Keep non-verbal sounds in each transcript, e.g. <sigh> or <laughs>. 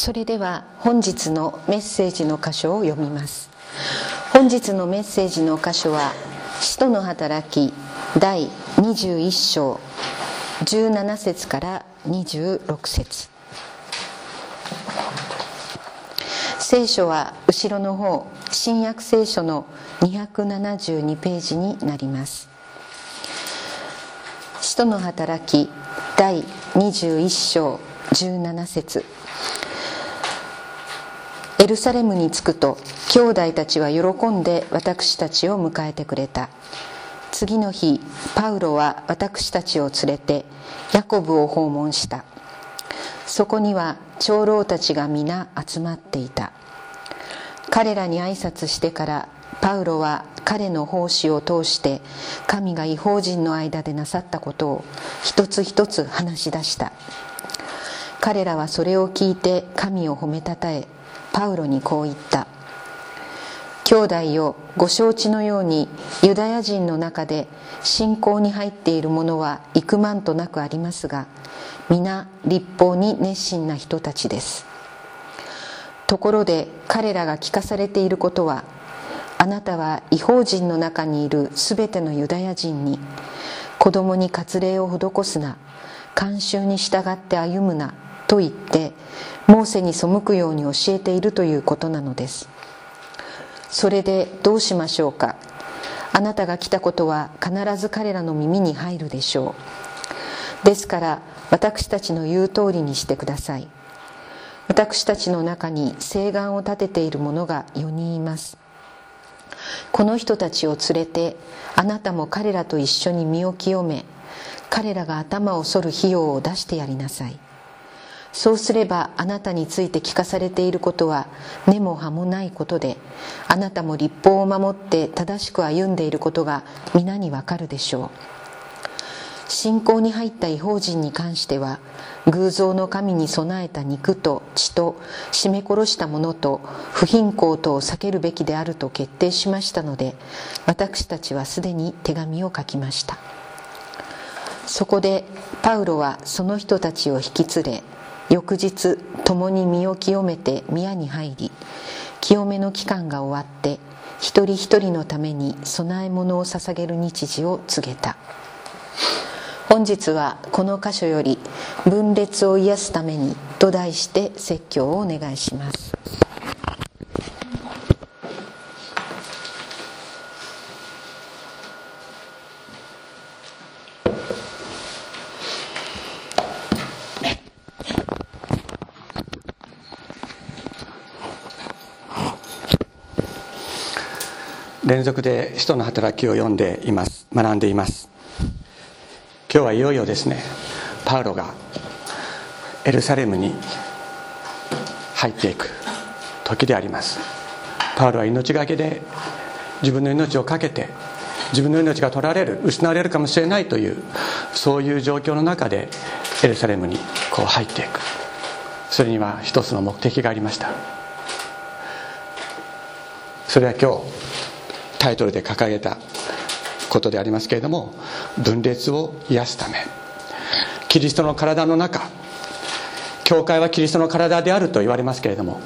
それでは本日のメッセージの箇所を読みます。本日のメッセージの箇所は「使徒の働き」第21章17節から26節。聖書は後ろの方新約聖書の272ページになります。使徒の働き第21章17節。エルサレムに着くと兄弟たちは喜んで私たちを迎えてくれた。次の日パウロは私たちを連れてヤコブを訪問した。そこには長老たちが皆集まっていた。彼らに挨拶してからパウロは彼の奉仕を通して神が違法人の間でなさったことを一つ一つ話し出した。彼らはそれを聞いて神を褒めたたえパウロにこう言った。兄弟よご承知のようにユダヤ人の中で信仰に入っている者は幾万となくありますが皆立法に熱心な人たちです。ところで彼らが聞かされていることはあなたは違法人の中にいるすべてのユダヤ人に子供に割礼を施すな慣習に従って歩むなと言ってモーセに背くように教えているということなのです。それでどうしましょうか。あなたが来たことは必ず彼らの耳に入るでしょう。ですから私たちの言う通りにしてください。私たちの中に誓願を立てている者が4人います。この人たちを連れてあなたも彼らと一緒に身を清め彼らが頭を剃る費用を出してやりなさい。そうすればあなたについて聞かされていることは根も葉もないことであなたも立法を守って正しく歩んでいることが皆にわかるでしょう。信仰に入った違法人に関しては偶像の神に備えた肉と血と絞め殺したものと不貧困とを避けるべきであると決定しましたので私たちはすでに手紙を書きました。そこでパウロはその人たちを引き連れ翌日共に身を清めて宮に入り清めの期間が終わって一人一人のために供え物を捧げる日時を告げた。本日はこの箇所より「分裂を癒すために」と題して説教をお願いします。連続で使徒の働きを読んでいます。学んでいます。今日はいよいよですね。パウロがエルサレムに入っていく時であります。パウロは命がけで自分の命を懸けて自分の命が取られる失われるかもしれないというそういう状況の中でエルサレムにこう入っていく。それには一つの目的がありました。それは今日タイトルで掲げたことでありますけれども分裂を癒すため。キリストの体の中教会はキリストの体であると言われますけれども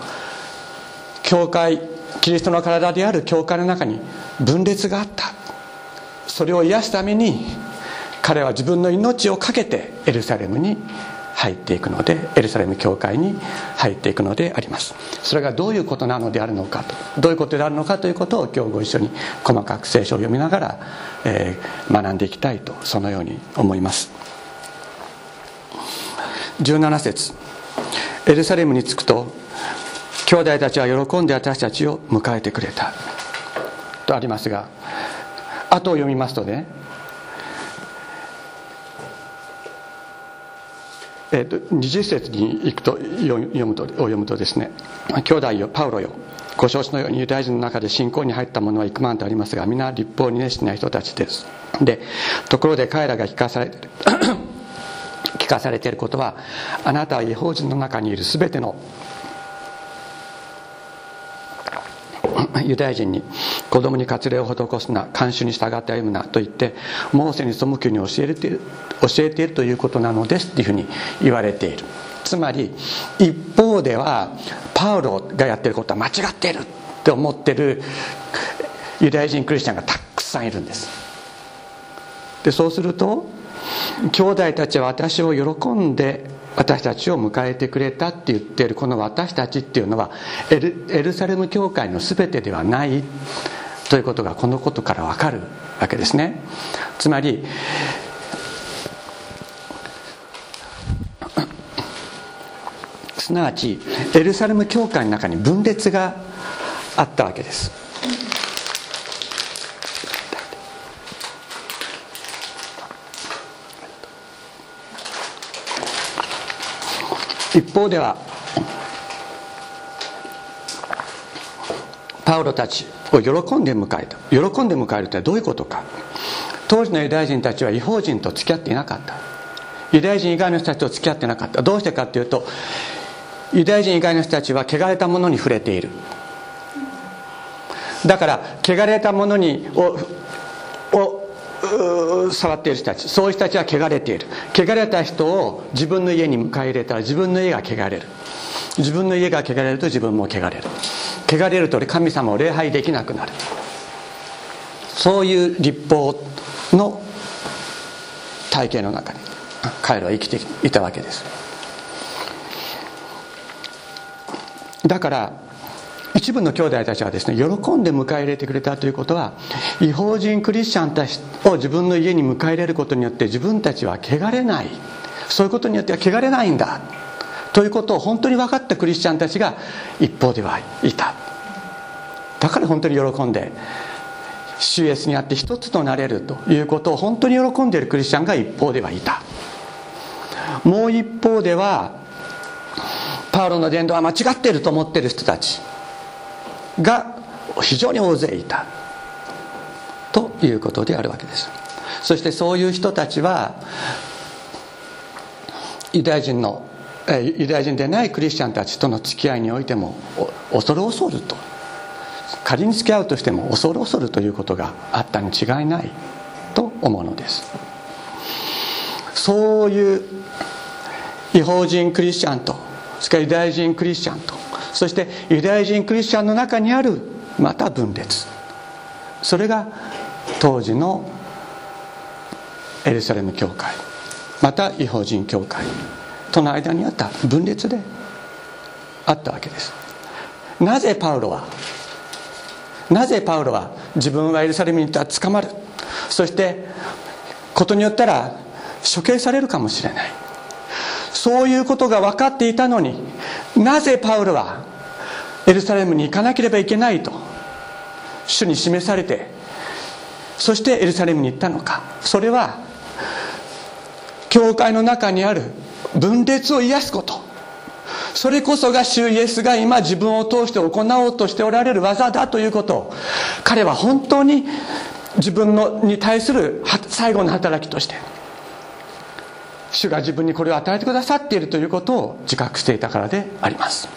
教会キリストの体である教会の中に分裂があった。それを癒すために彼は自分の命を懸けてエルサレムに入っていくのでエルサレム教会に入っていくのであります。それがどういうことなのであるのかと。どういうことであるのかということを今日ご一緒に細かく聖書を読みながら、えー、学んでいきたいとそのように思います。17節。エルサレムに着くと兄弟たちは喜んで私たちを迎えてくれた。とありますが後を読みますとねえーと、20節に行くと読むと読むとですね兄弟よパウロよご承知のようにユダヤ人の中で信仰に入った者は幾万とありますが皆立法に熱心な人たちです。でところで彼らが聞かされ <coughs> 聞かされていることはあなたは違法人の中にいる全ての <coughs> ユダヤ人に子供に割礼を施すな慣習に従って歩むなと言ってモーセに背くように教えている教えているということなのですっていうふうに言われている。つまり一方ではパウロがやってることは間違っているって思ってるユダヤ人クリスチャンがたくさんいるんです。でそうすると兄弟たちは私を喜んで私たちを迎えてくれたって言ってるこの私たちっていうのはエルサレム教会の全てではない。ということがこのことから分かるわけですね。つまりすなわちエルサレム教会の中に分裂があったわけです。一方ではパウロたちを喜んで迎えた。喜んで迎えるとはどういうことか。当時のユダヤ人たちは違法人と付き合っていなかった。ユダヤ人以外の人たちと付き合ってなかった。どうしてかっていうとユダヤ人以外の人たちは汚れたものに触れている。だから汚れたものにをを触っている人たち。そういう人たちは汚れている。汚れた人を自分の家に迎え入れたら自分の家が汚れる。自分の家が汚れると自分も汚れる。汚れると神様を礼拝できなくなる。そういう立法の体系の中に彼らは生きていたわけです。だから一部の兄弟たちはですね喜んで迎え入れてくれたということは違法人クリスチャンたちを自分の家に迎え入れることによって自分たちは汚れない。そういうことによっては汚れないんだ。ということを本当に分かったクリスチャンたちが一方ではいた。だから本当に喜んで主イエスにあって一つとなれるということを本当に喜んでいるクリスチャンが一方ではいた。もう一方ではパウロの伝道は間違っていると思っている人たちが非常に大勢いた。ということであるわけです。そしてそういう人たちはユダヤ人のユダヤ人でないクリスチャンたちとの付き合いにおいても恐る恐ると。仮に付き合うとしても恐る恐るということがあったに違いないと思うのです。そういう違法人クリスチャンとそれからユダヤ人クリスチャンとそしてユダヤ人クリスチャンの中にあるまた分裂。それが当時のエルサレム教会また違法人教会。との間にあった分裂であったわけです。なぜパウロはなぜパウロは自分はエルサレムに行ったら捕まる？そしてことによったら処刑されるかもしれない。そういうことが分かっていたのになぜパウロはエルサレムに行かなければいけないと主に示されてそしてエルサレムに行ったのか。それは教会の中にある分裂を癒すこと。それこそが主イエスが今自分を通して行おうとしておられる技だということ。を彼は本当に自分のに対する最後の働きとして。主が自分にこれを与えてくださっているということを自覚していたからであります。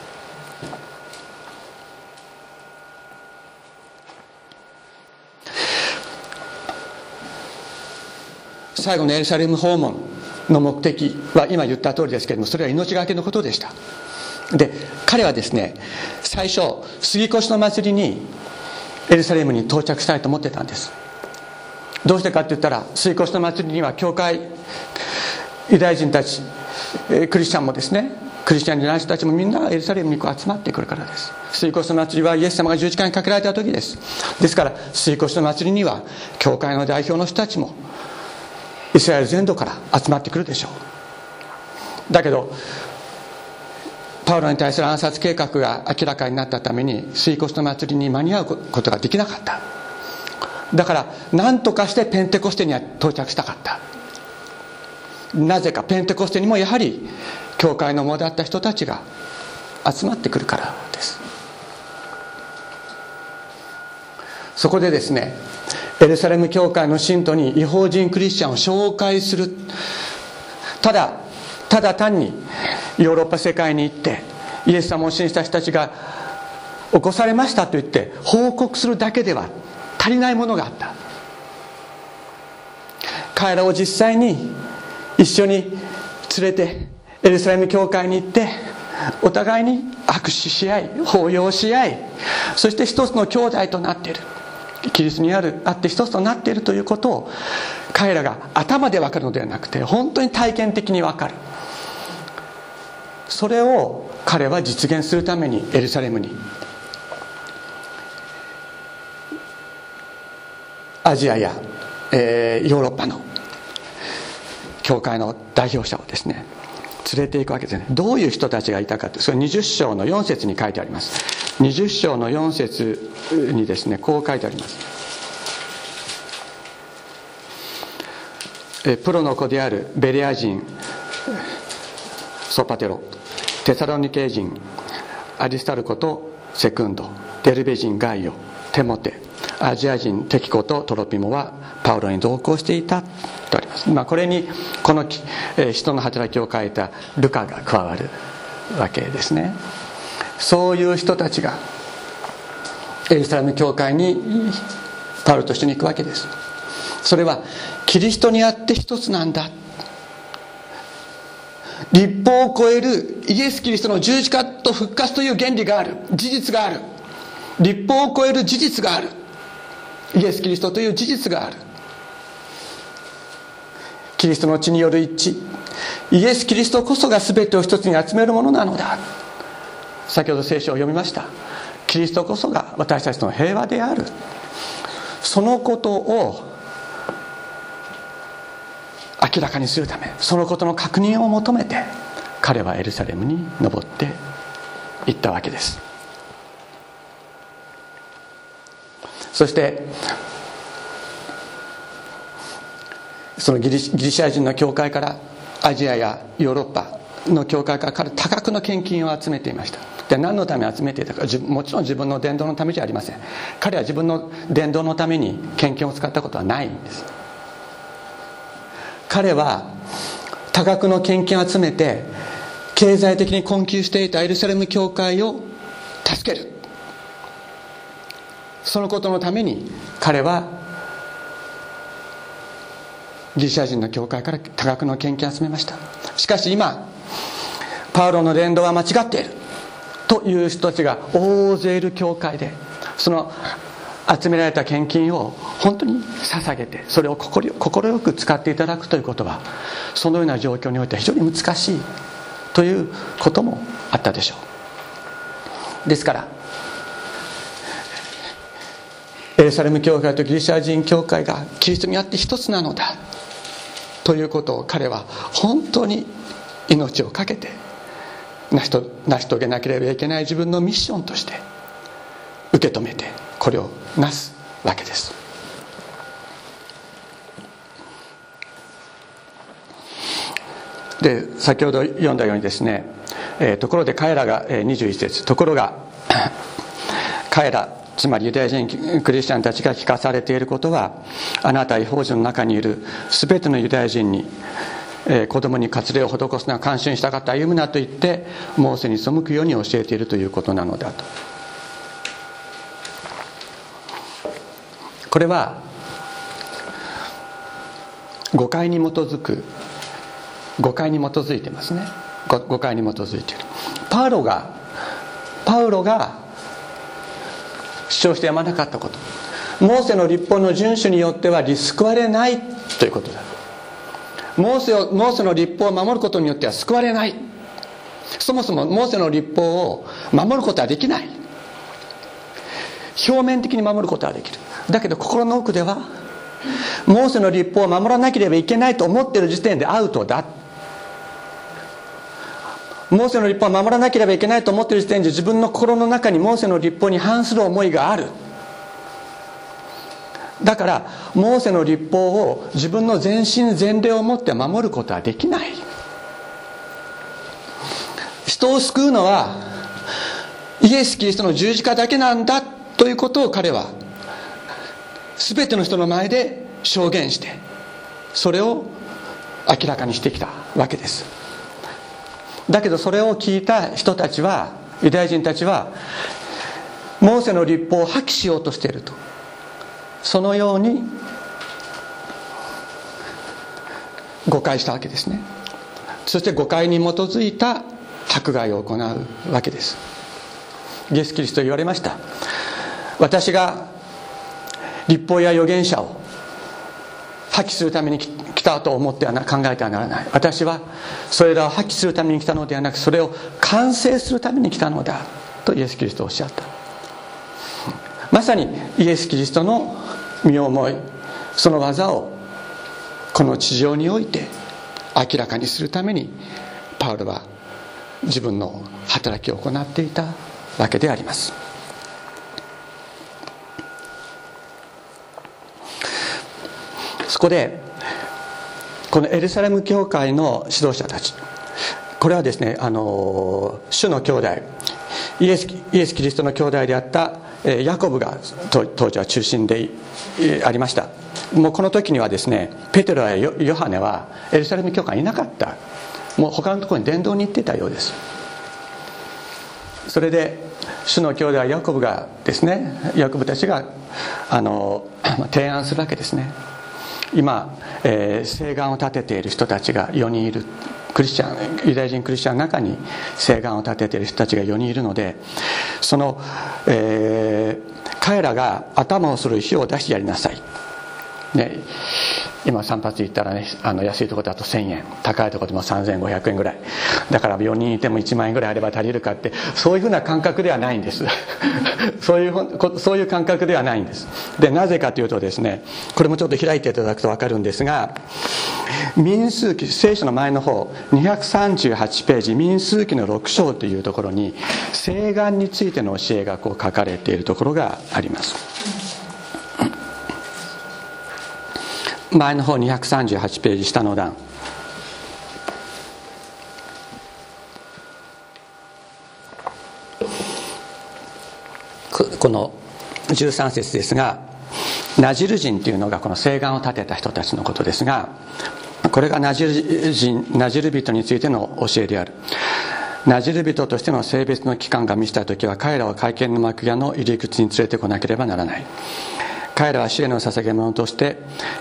最後のエルサレム訪問。の目的は今言った通りですけれどもそれは命がけのことでした。で彼はですね最初杉越の祭りにエルサレムに到着したいと思ってたんです。どうしてかって言ったら杉越の祭りには教会ユダヤ人たちクリスチャンもですねクリスチャンじゃない人たちもみんなエルサレムにこう集まってくるからです。水越の祭りはイエス様が十字架にかけられた時です。ですから水越の祭りには教会の代表の人たちもイスラエル全土から集まってくるでしょう。だけどパウロに対する暗殺計画が明らかになったために水越の祭りに間に合うことができなかった。だから何とかしてペンテコステには到着したかった。なぜかペンテコステにもやはり教会の主だった人たちが集まってくるからです。そこでですねエルサレム教会の信徒に違法人クリスチャンを紹介する。ただただ単にヨーロッパ世界に行ってイエス様を信じた人たちが起こされましたと言って報告するだけでは足りないものがあった。彼らを実際に一緒に連れてエルサレム教会に行ってお互いに握手し合い抱擁し合いそして一つの兄弟となっている。キリストにあるあって一つとなっているということを彼らが頭で分かるのではなくて本当に体験的に分かる。それを彼は実現するためにエルサレムに。アジアや、えー、ヨーロッパの教会の代表者をですね連れていくわけですね。どういう人たちがいたかってそれ20章の4節に書いてあります。20章の4節にですねこう書いてあります。プロの子であるベレア人ソパテロテサロニケ人アリスタルコとセクンドデルベ人ガイオテモテアジア人テキコとトロピモはパウロに同行していた。とありま、あ、これにこの人の働きを書いたルカが加わるわけですね。そういう人たちがエルサレム教会にパウロと一緒に行くわけです。それはキリストにあって一つなんだ。立法を超えるイエス・キリストの十字架と復活という原理がある。事実がある。立法を超える事実がある。イエス・キリストという事実がある。キリストの血による一致。イエス・キリストこそが全てを一つに集めるものなのだ。先ほど聖書を読みました。キリストこそが私たちの平和である。そのことを明らかにするためそのことの確認を求めて彼はエルサレムに登っていったわけです。そしてそのギリギリシャ人の教会からアジアやヨーロッパの教会から彼多額の献金を集めていました。で何のために集めていたかもちろん自分の伝道のためじゃありません。彼は自分の伝道のために献金を使ったことはないんです。彼は多額の献金を集めて経済的に困窮していたエルサレム教会を助ける。そのことのために彼はギリシャ人の教会から多額の献金を集めました。しかし今パウロの伝道は間違っている。という人たちが大勢いる教会でその集められた献金を本当に捧げてそれを快く使っていただくということはそのような状況においては非常に難しい。ということもあったでしょう。ですからエルサレム教会とギリシャ人教会がキリストにあって一つなのだ。ということを彼は本当に命を懸けて成し成し遂げなければいけない自分のミッションとして受け止めてこれをなすわけです。で先ほど読んだようにですね、えー、ところで彼らが、えー、21節。ところが彼らつまりユダヤ人クリスチャンたちが聞かされていることはあなた違法人の中にいる全てのユダヤ人にえー、子供に割礼を施すな感心したかった歩むなと言ってモーセに背くように教えているということなのだと。これは誤解に基づく誤解に基づいてますね。誤解に基づいている。パウロがパウロが主張してやまなかったこと。モーセの立法の遵守によってはリスクわれない。ということだ。モーセをモーセの立法を守ることによっては救われない。そもそもモーセの立法を守ることはできない。表面的に守ることはできる。だけど心の奥ではモーセの立法を守らなければいけないと思っている時点でアウトだ。モーセの立法を守らなければいけないと思っている時点で自分の心の中にモーセの立法に反する思いがある。だからモーセの立法を自分の全身全霊を持って守ることはできない。人を救うのはイエス・キリストの十字架だけなんだということを彼は全ての人の前で証言してそれを明らかにしてきたわけです。だけどそれを聞いた人たちはユダヤ人たちはモーセの立法を破棄しようとしていると。そのように誤解したわけですね。そして誤解に基づいた迫害を行うわけです。イエス・キリスト言われました。私が立法や預言者を破棄するためにたと思ってはな考えてはならない。私はそれらを破棄するために来たのではなくそれを完成するために来たのだとイエス・キリストはおっしゃった。まさにイエス・キリストの身思いその技をこの地上において明らかにするためにパウロは自分の働きを行っていたわけであります。そこでこのエルサレム教会の指導者たち。これはですねあの主の兄弟。イエスイエス・キリストの兄弟であったヤコブが当時は中心でありました。もうこの時にはですねペテロやヨハネはエルサレム教会にいなかった。もう他のところに伝道に行ってたようです。それで主の兄弟ヤコブがですねヤコブたちがあの提案するわけですね。今、えー、誓願を立てている人たちが4人いる。クリスチャンユダヤ人クリスチャンの中に誓願を立てている人たちが4人いるのでその、えー、彼らが頭をする石を出してやりなさい、ね、今散髪行ったらねあの安いところだと1000円高いところでも3500円ぐらい。だから4人いても1万円ぐらいあれば足りるかってそういうふうな感覚ではないんです。<laughs> そういうそういう感覚ではないんです。でなぜかというとですねこれもちょっと開いていただくと分かるんですが民数記聖書の前の方238ページ民数記の6章というところに誓願についての教えがこう書かれているところがあります。前の方238ページ下の段。この13節ですがナジル人というのがこの誓願を立てた人たちのことですがこれがナジル人ナジル人についての教えである。ナジル人としての性別の期間が満ちた時は彼らを会見の幕屋の入り口に連れてこなければならない。彼らは死への捧げ物として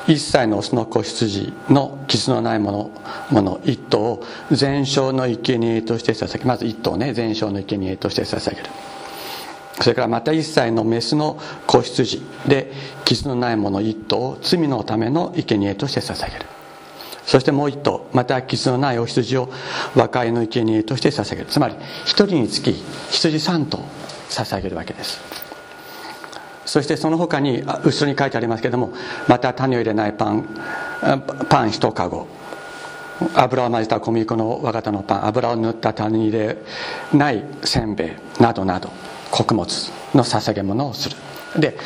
一切のオスの子羊の傷のないものもの一頭を全焼の生贄として捧げまず一頭ね全焼の生贄として捧げる。それからまた一切のメスの子羊で傷のないもの一頭を罪のための生贄として捧げる。そしてもう一頭また傷のないお羊を和解の生贄として捧げる。つまり一人につき羊三頭捧げるわけです。そしてその他に後ろに書いてありますけれどもまた種を入れないパンパン一かご油を混ぜた小麦粉の和型のパン油を塗った種に入れないせんべいなどなど穀物の捧げ物をする。で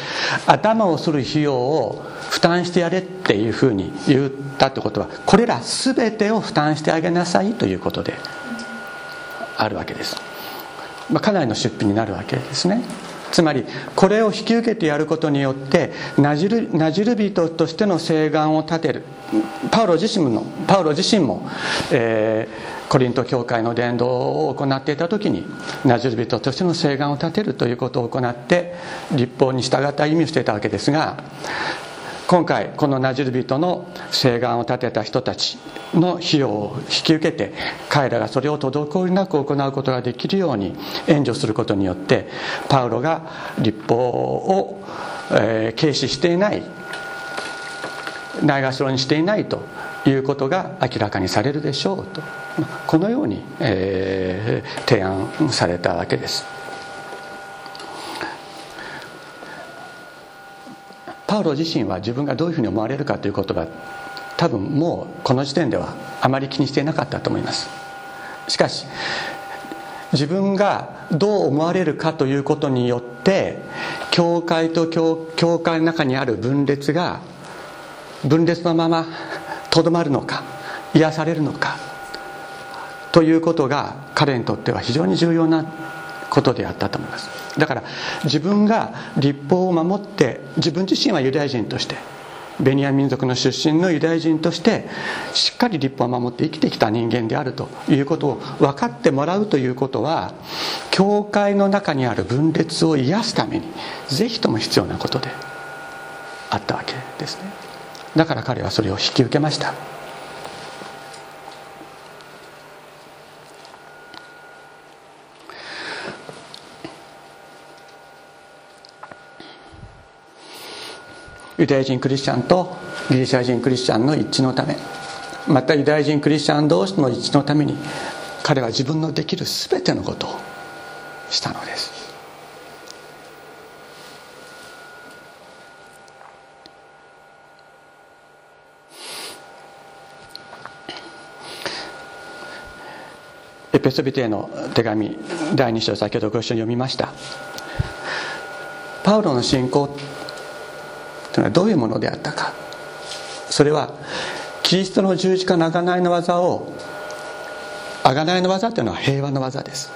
頭をする費用を負担してやれっていうふうに言ったってことはこれら全てを負担してあげなさいということであるわけです、まあ、かなりの出費になるわけですね。つまりこれを引き受けてやることによってナジルナジル人としての誓願を立てる。パウロ自身もパウロ自身も、えー、コリント教会の伝道を行っていた時にナジル人としての誓願を立てるということを行って立法に従った意味をしていたわけですが今回このナジル人の誓願を立てた人たちの費用を引き受けて彼らがそれを滞りなく行うことができるように援助することによってパウロが立法を、えー、軽視していないないがしろにしていないということが明らかにされるでしょうとこのように、えー、提案されたわけです。パウロ自身は自分がどういうふうに思われるかということが多分もうこの時点ではあまり気にしていなかったと思います。しかし自分がどう思われるかということによって教会と教教会の中にある分裂が分裂のままとどまるのか癒されるのかということが彼にとっては非常に重要なことであったと思います。だから自分が立法を守って自分自身はユダヤ人としてベニヤ民族の出身のユダヤ人としてしっかり立法を守って生きてきた人間であるということを分かってもらうということは教会の中にある分裂を癒すためにぜひとも必要なことであったわけですね。だから彼はそれを引き受けました。ユダヤ人クリスチャンとギリシャ人クリスチャンの一致のため。またユダヤ人クリスチャン同士の一致のために彼は自分のできる全てのことをしたのです。エペソビテへの手紙第2章先ほどご一緒に読みました。パウロの信仰というのはどういうものであったか。それはキリストの十字架の贖いの技を贖いの技というのは平和の技です。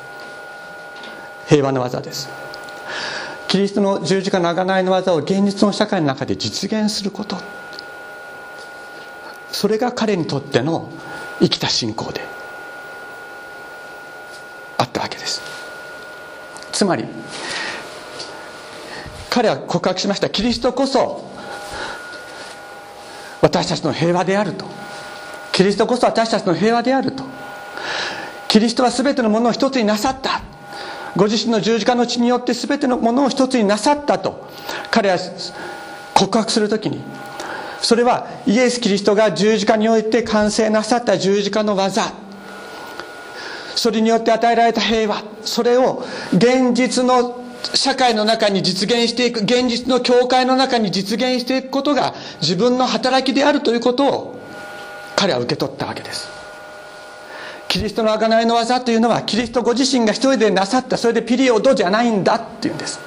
平和の技です。キリストの十字架の贖いの技を現実の社会の中で実現すること。それが彼にとっての生きた信仰であったわけです。つまり彼は告白しました。キリストこそ私たちの平和であると。キリストこそ私たちの平和であると。キリストは全てのものを一つになさった。ご自身の十字架の血によって全てのものを一つになさったと。彼は告白するときにそれはイエス・キリストが十字架において完成なさった十字架の技。それによって与えられた平和。それを現実の社会の中に実現していく現実の教会の中に実現していくことが自分の働きであるということを彼は受け取ったわけです。キリストの贖いの技というのはキリストご自身が一人でなさったそれでピリオドじゃないんだっていうんです。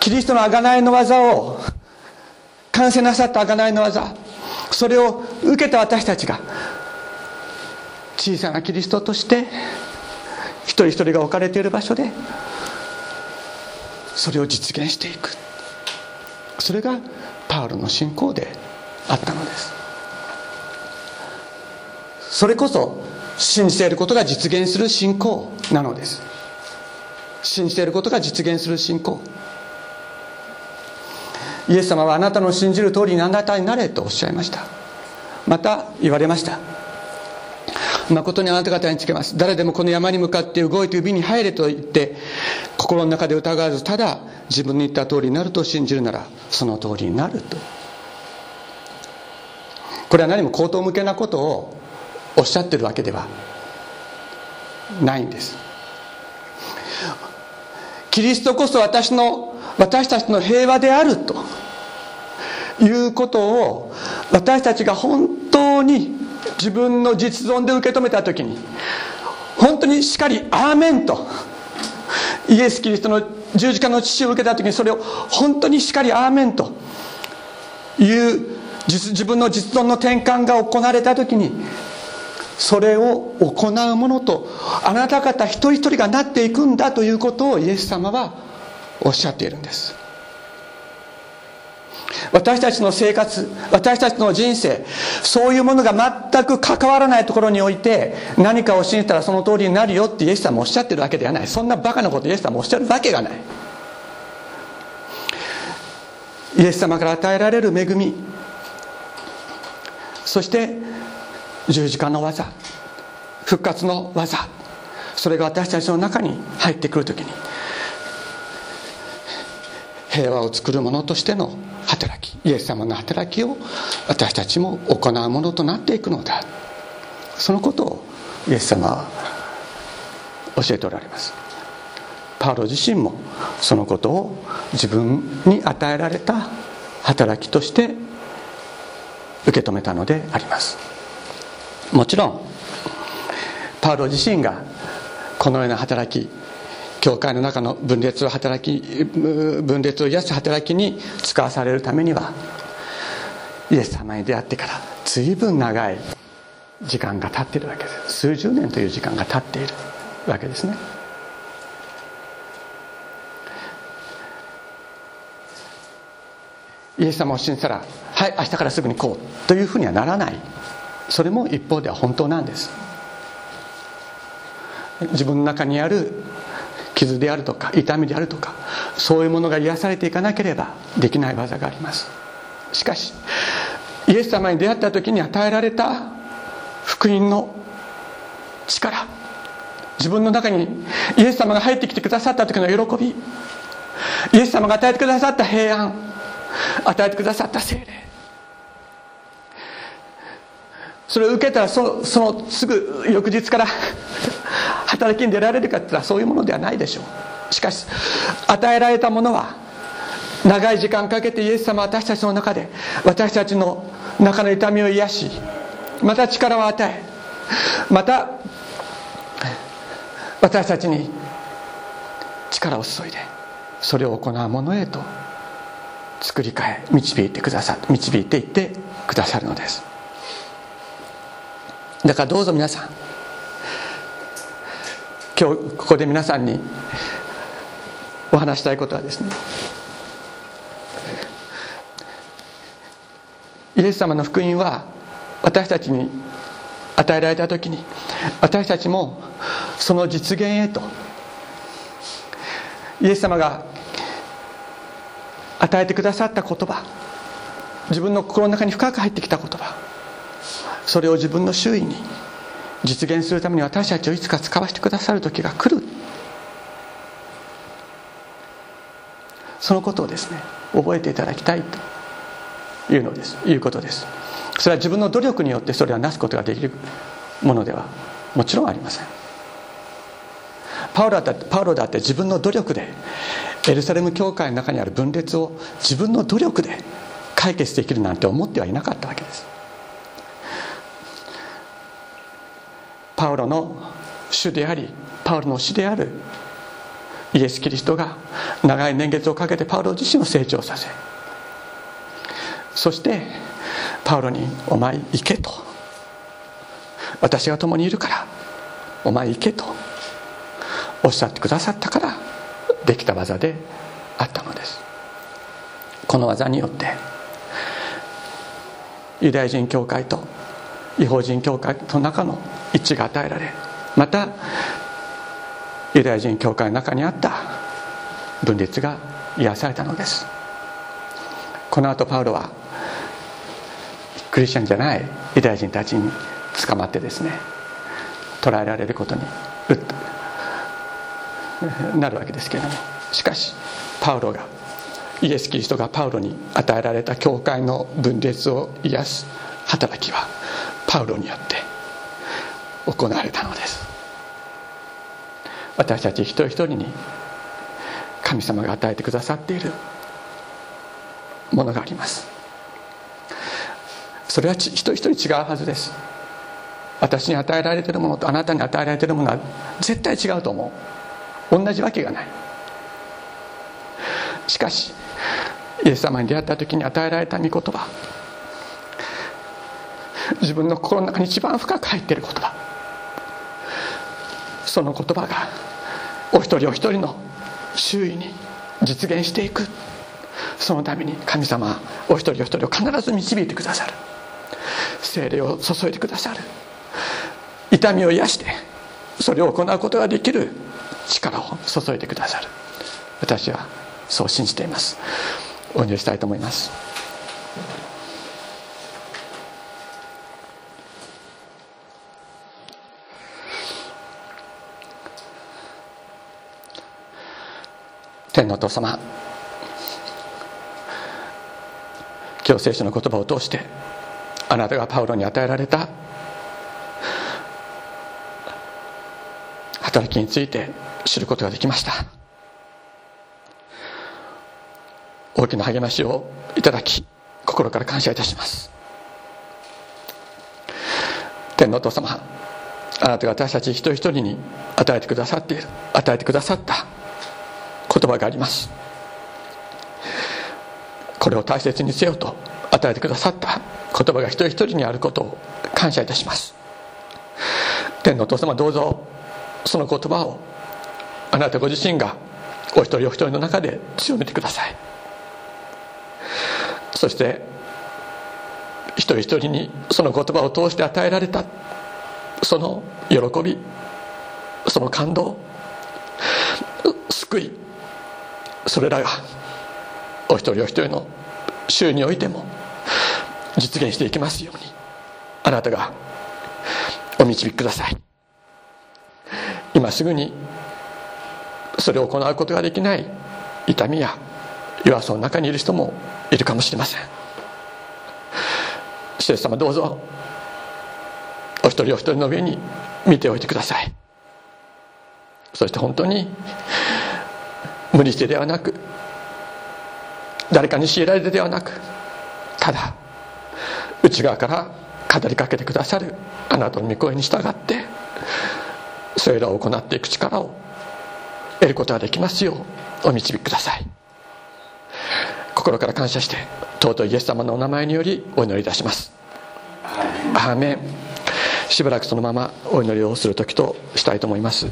キリストの贖いの技を完成なさった贖いの技それを受けた私たちが小さなキリストとして一人一人が置かれている場所でそれを実現していく。それがパウロの信仰であったのです。それこそ信じていることが実現する信仰なのです。信じていることが実現する信仰。イエス様はあなたの信じる通りにあなたになれとおっしゃいました。また言われました。誠にあなた方につけます。誰でもこの山に向かって動いて海に入れと言って心の中で疑わずただ自分に言った通りになると信じるならその通りになると。これは何も口頭向けなことをおっしゃってるわけではないんです。キリストこそ私の私たちの平和であるということを私たちが本当に自分の実存で受け止めた時に本当にしっかり「アーメン」とイエス・キリストの十字架の父を受けた時にそれを本当にしっかり「アーメン」という自分の実存の転換が行われた時にそれを行うものとあなた方一人一人がなっていくんだということをイエス様はおっしゃっているんです。私たちの生活私たちの人生そういうものが全く関わらないところにおいて何かを信じたらその通りになるよってイエス様おっしゃってるわけではない。そんなバカなことイエス様おっしゃるわけがない。イエス様から与えられる恵み。そして十字架の技。復活の技。それが私たちの中に入ってくるときに。平和を作る者としての働きイエス様の働きを私たちも行うものとなっていくのだ。そのことをイエス様は教えておられます。パウロ自身もそのことを自分に与えられた働きとして受け止めたのであります。もちろんパウロ自身がこのような働き教会の中の分裂を働き分裂を癒す働きに使わされるためにはイエス様に出会ってから随分長い時間が経っているわけです。数十年という時間が経っているわけですね。イエス様を信じたらはい明日からすぐにこうというふうにはならない。それも一方では本当なんです。自分の中にある傷であるとか痛みであるとかそういうものが癒されていかなければできない技があります。しかしイエス様に出会った時に与えられた福音の力自分の中にイエス様が入ってきてくださった時の喜びイエス様が与えてくださった平安与えてくださった精霊それを受けたらそそのすぐ翌日から <laughs> 働きに出られるかって言ったらそういうものではないでしょう。しかし与えられたものは長い時間かけてイエス様は私たちの中で私たちの中の痛みを癒しまた力を与えまた私たちに力を注いでそれを行うものへと作り変え導いてくださ導いていってくださるのです。だからどうぞ皆さん今日ここで皆さんにお話したいことはですねイエス様の福音は私たちに与えられた時に私たちもその実現へとイエス様が与えてくださった言葉自分の心の中に深く入ってきた言葉それを自分の周囲に実現するために私たちをいつか使わせてくださる時が来る。そのことをですね覚えていただきたいというのです。いうことです。それは自分の努力によってそれはなすことができるものではもちろんありません。パウロだってパウロだって自分の努力でエルサレム教会の中にある分裂を自分の努力で解決できるなんて思ってはいなかったわけです。パウロの主でありパウロの死であるイエス・キリストが長い年月をかけてパウロ自身を成長させそしてパウロに「お前行け」と「私が共にいるからお前行け」とおっしゃってくださったからできた技であったのです。この技によってユダヤ人教会と違法人教会の中の一致が与えられまたユダヤ人教会の中にあった分裂が癒されたのです。この後パウロはクリスチャンじゃないユダヤ人たちに捕まってですね捕らえられることになるわけですけれども。しかしパウロがイエス・キリストがパウロに与えられた教会の分裂を癒す働きはパウロによって行われたのです。私たち一人一人に神様が与えてくださっているものがあります。それは一人一人違うはずです。私に与えられているものとあなたに与えられているものは絶対違うと思う。同じわけがない。しかしイエス様に出会った時に与えられた御言葉自分の心の中に一番深く入っている言葉その言葉がお一人お一人の周囲に実現していく。そのために神様はお一人お一人を必ず導いてくださる。精霊を注いでくださる。痛みを癒してそれを行うことができる。力を注いでくださる。私はそう信じています。お祈りしたいと思います。天のお父様。今日聖書の言葉を通してあなたがパウロに与えられた働きについて知ることができました。大きな励ましをいただき心から感謝いたします。天のお父様あなたが私たち一人一人に与えてくださっている与えてくださった言葉があります。これを大切にせよと与えてくださった言葉が一人一人にあることを感謝いたします。天のお父様どうぞその言葉をあなたご自身がお一人お一人の中で強めてください。そして一人一人にその言葉を通して与えられたその喜びその感動救いそれらがお一人お一人の週においても実現していきますようにあなたがお導きください。今すぐにそれを行うことができない痛みや弱さの中にいる人もいるかもしれません。施設様どうぞお一人お一人の上に見ておいてください。そして本当に無理してではなく誰かに強いられてではなくただ内側から語りかけてくださるあなたの御声に従ってそれらを行っていく力を得ることができますようお導きください。心から感謝して尊いイエス様のお名前によりお祈りいたします。アーメン。しばらくそのままお祈りをする時としたいと思います